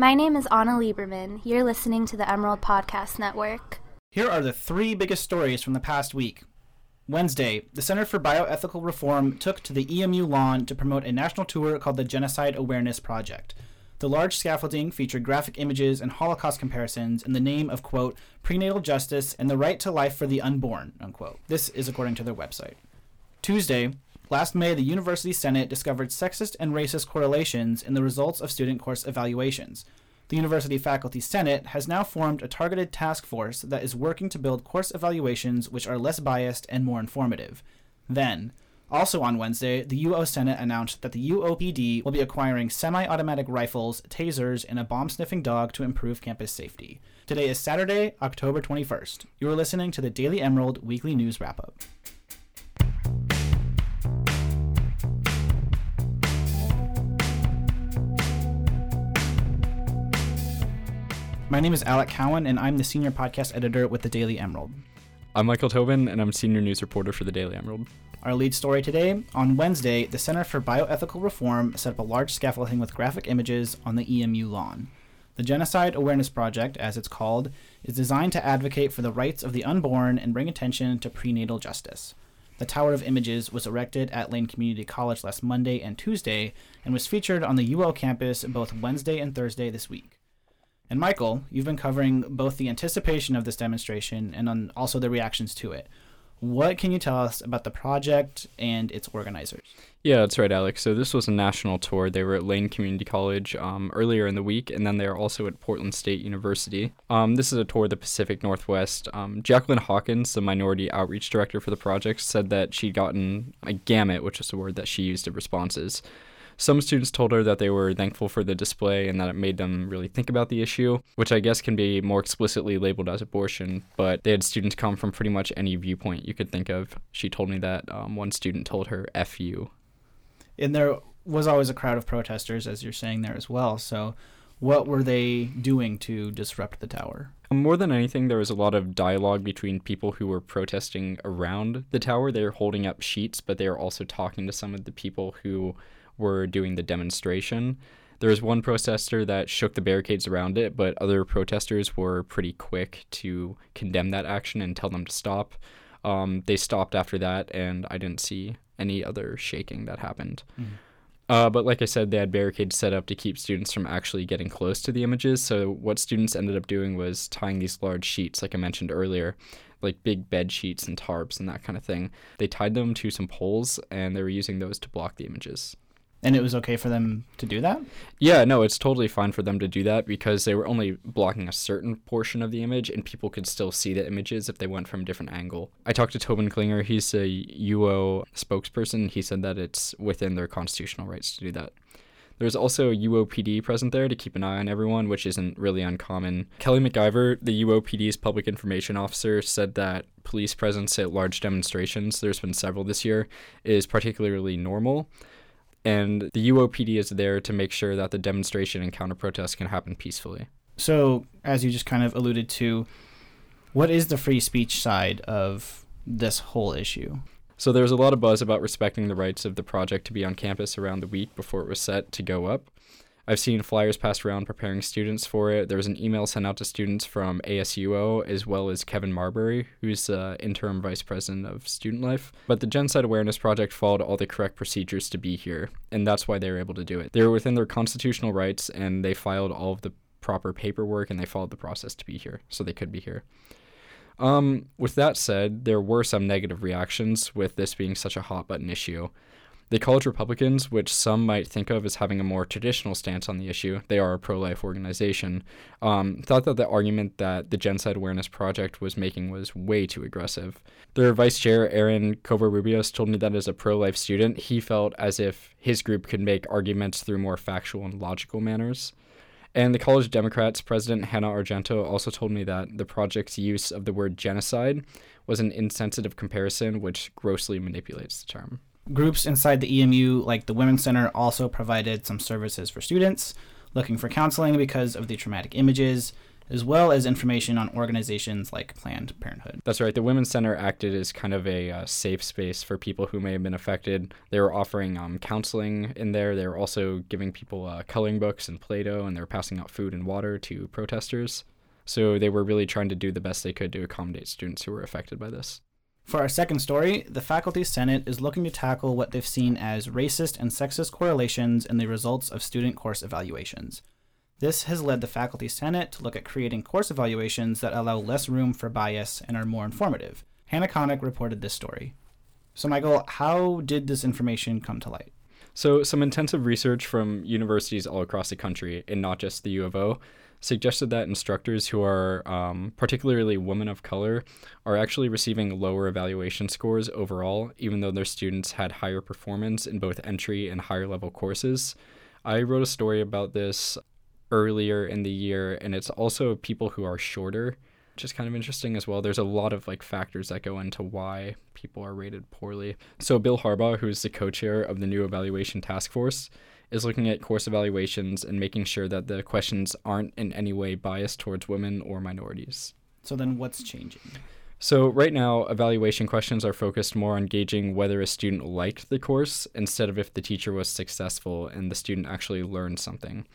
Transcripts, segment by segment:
My name is Anna Lieberman. You're listening to the Emerald Podcast Network. Here are the three biggest stories from the past week. Wednesday, the Center for Bioethical Reform took to the EMU lawn to promote a national tour called the Genocide Awareness Project. The large scaffolding featured graphic images and Holocaust comparisons in the name of, quote, prenatal justice and the right to life for the unborn, unquote. This is according to their website. Tuesday, last May, the University Senate discovered sexist and racist correlations in the results of student course evaluations. The University Faculty Senate has now formed a targeted task force that is working to build course evaluations which are less biased and more informative. Then, also on Wednesday, the UO Senate announced that the UOPD will be acquiring semi automatic rifles, tasers, and a bomb sniffing dog to improve campus safety. Today is Saturday, October 21st. You are listening to the Daily Emerald Weekly News Wrap Up. My name is Alec Cowan, and I'm the senior podcast editor with the Daily Emerald. I'm Michael Tobin, and I'm senior news reporter for the Daily Emerald. Our lead story today on Wednesday, the Center for Bioethical Reform set up a large scaffolding with graphic images on the EMU lawn. The Genocide Awareness Project, as it's called, is designed to advocate for the rights of the unborn and bring attention to prenatal justice. The Tower of Images was erected at Lane Community College last Monday and Tuesday and was featured on the UO campus both Wednesday and Thursday this week. And Michael, you've been covering both the anticipation of this demonstration and also the reactions to it. What can you tell us about the project and its organizers? Yeah, that's right, Alex. So this was a national tour. They were at Lane Community College um, earlier in the week, and then they are also at Portland State University. Um, this is a tour of the Pacific Northwest. Um, Jacqueline Hawkins, the minority outreach director for the project, said that she'd gotten a gamut, which is the word that she used of responses. Some students told her that they were thankful for the display and that it made them really think about the issue, which I guess can be more explicitly labeled as abortion, but they had students come from pretty much any viewpoint you could think of. She told me that um, one student told her, F you. And there was always a crowd of protesters, as you're saying there as well. So, what were they doing to disrupt the tower? More than anything, there was a lot of dialogue between people who were protesting around the tower. They were holding up sheets, but they were also talking to some of the people who were doing the demonstration. There was one protester that shook the barricades around it, but other protesters were pretty quick to condemn that action and tell them to stop. Um, they stopped after that, and I didn't see any other shaking that happened. Mm-hmm. Uh, but like I said, they had barricades set up to keep students from actually getting close to the images. So what students ended up doing was tying these large sheets, like I mentioned earlier, like big bed sheets and tarps and that kind of thing. They tied them to some poles, and they were using those to block the images. And it was okay for them to do that? Yeah, no, it's totally fine for them to do that because they were only blocking a certain portion of the image and people could still see the images if they went from a different angle. I talked to Tobin Klinger, he's a UO spokesperson. He said that it's within their constitutional rights to do that. There's also a UOPD present there to keep an eye on everyone, which isn't really uncommon. Kelly McIver, the UOPD's public information officer, said that police presence at large demonstrations, there's been several this year, is particularly normal and the UOPD is there to make sure that the demonstration and counter protest can happen peacefully. So, as you just kind of alluded to, what is the free speech side of this whole issue? So, there was a lot of buzz about respecting the rights of the project to be on campus around the week before it was set to go up. I've seen flyers passed around preparing students for it. There was an email sent out to students from ASUO as well as Kevin Marbury, who's the interim vice president of student life. But the Genocide Awareness Project followed all the correct procedures to be here, and that's why they were able to do it. They were within their constitutional rights, and they filed all of the proper paperwork, and they followed the process to be here, so they could be here. Um, with that said, there were some negative reactions with this being such a hot button issue. The college Republicans, which some might think of as having a more traditional stance on the issue, they are a pro life organization, um, thought that the argument that the Genocide Awareness Project was making was way too aggressive. Their vice chair, Aaron Covarrubias, told me that as a pro life student, he felt as if his group could make arguments through more factual and logical manners. And the College Democrats president, Hannah Argento, also told me that the project's use of the word genocide was an insensitive comparison which grossly manipulates the term. Groups inside the EMU, like the Women's Center, also provided some services for students looking for counseling because of the traumatic images. as well as information on organizations like Planned Parenthood. That's right. The Women's Center acted as kind of a uh, safe space for people who may have been affected. They were offering um, counseling in there. They were also giving people uh, coloring books and Play Doh, and they were passing out food and water to protesters. So they were really trying to do the best they could to accommodate students who were affected by this. For our second story, the Faculty Senate is looking to tackle what they've seen as racist and sexist correlations in the results of student course evaluations. This has led the Faculty Senate to look at creating course evaluations that allow less room for bias and are more informative. Hannah Connick reported this story. So, Michael, how did this information come to light? So, some intensive research from universities all across the country, and not just the U of O, suggested that instructors who are um, particularly women of color are actually receiving lower evaluation scores overall, even though their students had higher performance in both entry and higher level courses. I wrote a story about this earlier in the year, and it's also people who are shorter, which is kind of interesting as well. There's a lot of like factors that go into why people are rated poorly. So Bill Harbaugh, who's the co-chair of the new evaluation task force, is looking at course evaluations and making sure that the questions aren't in any way biased towards women or minorities. So then what's changing? So, right now, evaluation questions are focused more on gauging whether a student liked the course instead of if the teacher was successful and the student actually learned something.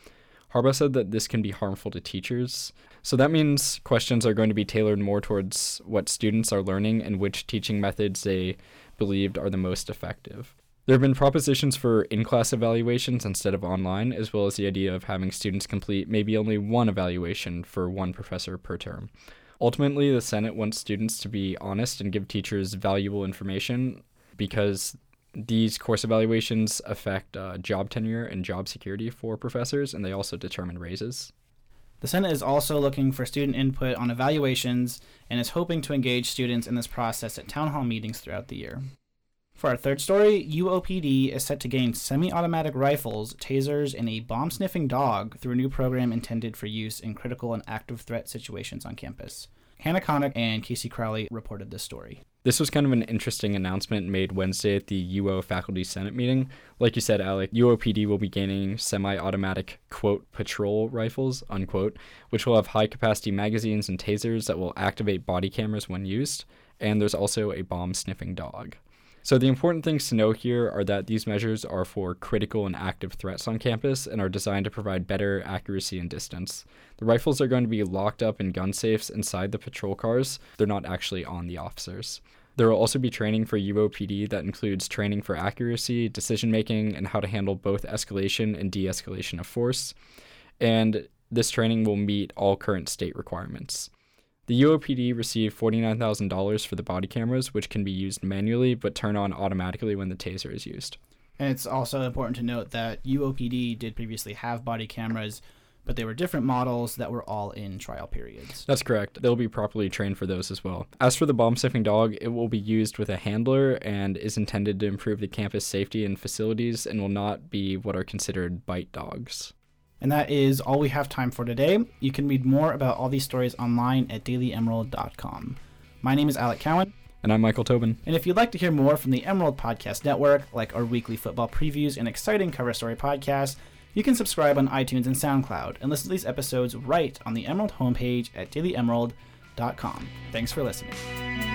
Harbaugh said that this can be harmful to teachers. So that means questions are going to be tailored more towards what students are learning and which teaching methods they believed are the most effective. There have been propositions for in class evaluations instead of online, as well as the idea of having students complete maybe only one evaluation for one professor per term. Ultimately, the Senate wants students to be honest and give teachers valuable information because these course evaluations affect uh, job tenure and job security for professors, and they also determine raises. The Senate is also looking for student input on evaluations and is hoping to engage students in this process at town hall meetings throughout the year. For our third story, UOPD is set to gain semi automatic rifles, tasers, and a bomb sniffing dog through a new program intended for use in critical and active threat situations on campus. Hannah Connick and Casey Crowley reported this story. This was kind of an interesting announcement made Wednesday at the UO Faculty Senate meeting. Like you said, Alec, UOPD will be gaining semi automatic, quote, patrol rifles, unquote, which will have high capacity magazines and tasers that will activate body cameras when used. And there's also a bomb sniffing dog. So, the important things to know here are that these measures are for critical and active threats on campus and are designed to provide better accuracy and distance. The rifles are going to be locked up in gun safes inside the patrol cars, they're not actually on the officers. There will also be training for UOPD that includes training for accuracy, decision making, and how to handle both escalation and de escalation of force. And this training will meet all current state requirements. The UOPD received $49,000 for the body cameras, which can be used manually but turn on automatically when the taser is used. And it's also important to note that UOPD did previously have body cameras, but they were different models that were all in trial periods. That's correct. They'll be properly trained for those as well. As for the bomb sniffing dog, it will be used with a handler and is intended to improve the campus safety and facilities and will not be what are considered bite dogs. And that is all we have time for today. You can read more about all these stories online at dailyemerald.com. My name is Alec Cowan. And I'm Michael Tobin. And if you'd like to hear more from the Emerald Podcast Network, like our weekly football previews and exciting cover story podcasts, you can subscribe on iTunes and SoundCloud and listen to these episodes right on the Emerald homepage at dailyemerald.com. Thanks for listening.